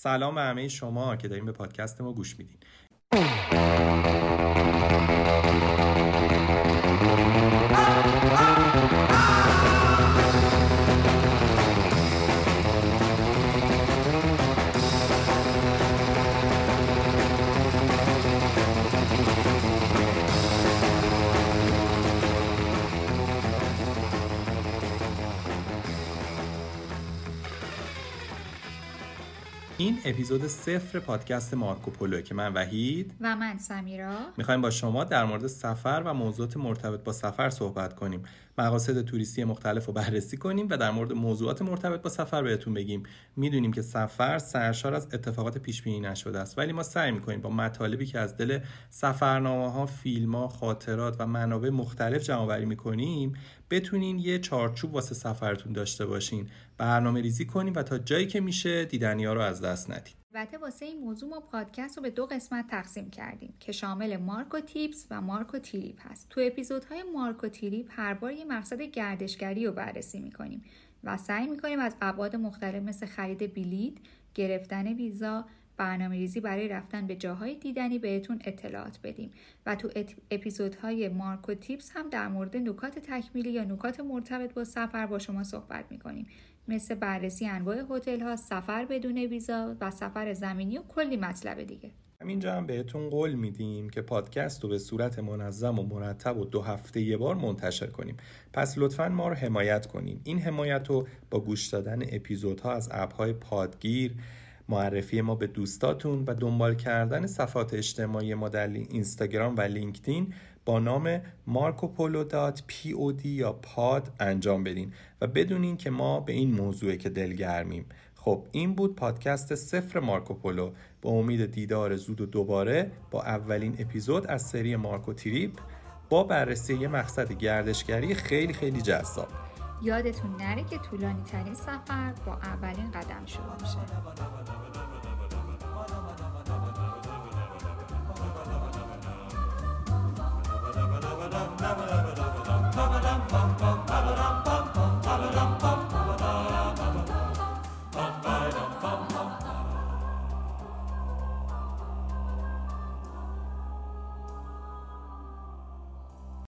سلام به همه شما که دارین به پادکست ما گوش میدین. این اپیزود صفر پادکست مارکوپولو که من وحید و من سمیرا. می‌خوایم با شما در مورد سفر و موضوعات مرتبط با سفر صحبت کنیم. مقاصد توریستی مختلف رو بررسی کنیم و در مورد موضوعات مرتبط با سفر بهتون بگیم. می‌دونیم که سفر سرشار از اتفاقات پیش بینی نشده است ولی ما سعی می‌کنیم با مطالبی که از دل سفرنامه ها فیلم ها خاطرات و منابع مختلف جمع آوری می‌کنیم بتونین یه چارچوب واسه سفرتون داشته باشین. برنامه ریزی کنیم و تا جایی که میشه دیدنی ها رو از دست ندیم البته واسه این موضوع ما پادکست رو به دو قسمت تقسیم کردیم که شامل مارکو تیپس و مارکو تیریپ هست. تو اپیزودهای مارکو تیریپ هر بار یه مقصد گردشگری رو بررسی می‌کنیم و سعی می‌کنیم از ابعاد مختلف مثل خرید بلیط گرفتن ویزا برنامه ریزی برای رفتن به جاهای دیدنی بهتون اطلاعات بدیم. و تو اپیزودهای مارکو تیپس هم در مورد نکات تکمیلی یا نکات مرتبط با سفر با شما صحبت می‌کنیم. مثل بررسی انواع هتل ها، سفر بدون ویزا و سفر زمینی و کلی مطلب دیگه. همینجا هم بهتون قول میدیم که پادکست رو به صورت منظم و مرتب و دو هفته یه بار منتشر کنیم پس لطفا ما رو حمایت کنیم این حمایت رو با گوش دادن اپیزودها از اپهای پادگیر معرفی ما به دوستاتون و دنبال کردن صفحات اجتماعی ما در اینستاگرام و لینکدین با نام marcopolo.pod یا پاد انجام بدین و بدونین که ما به این موضوع که دلگرمیم. خب این بود پادکست صفر مارکوپولو. با امید دیدار زود و دوباره با اولین اپیزود از سری مارکو تریپ با بررسی یه مقصد گردشگری خیلی خیلی جذاب. یادتون نره که طولانی ترین سفر با اولین قدم شروع میشه.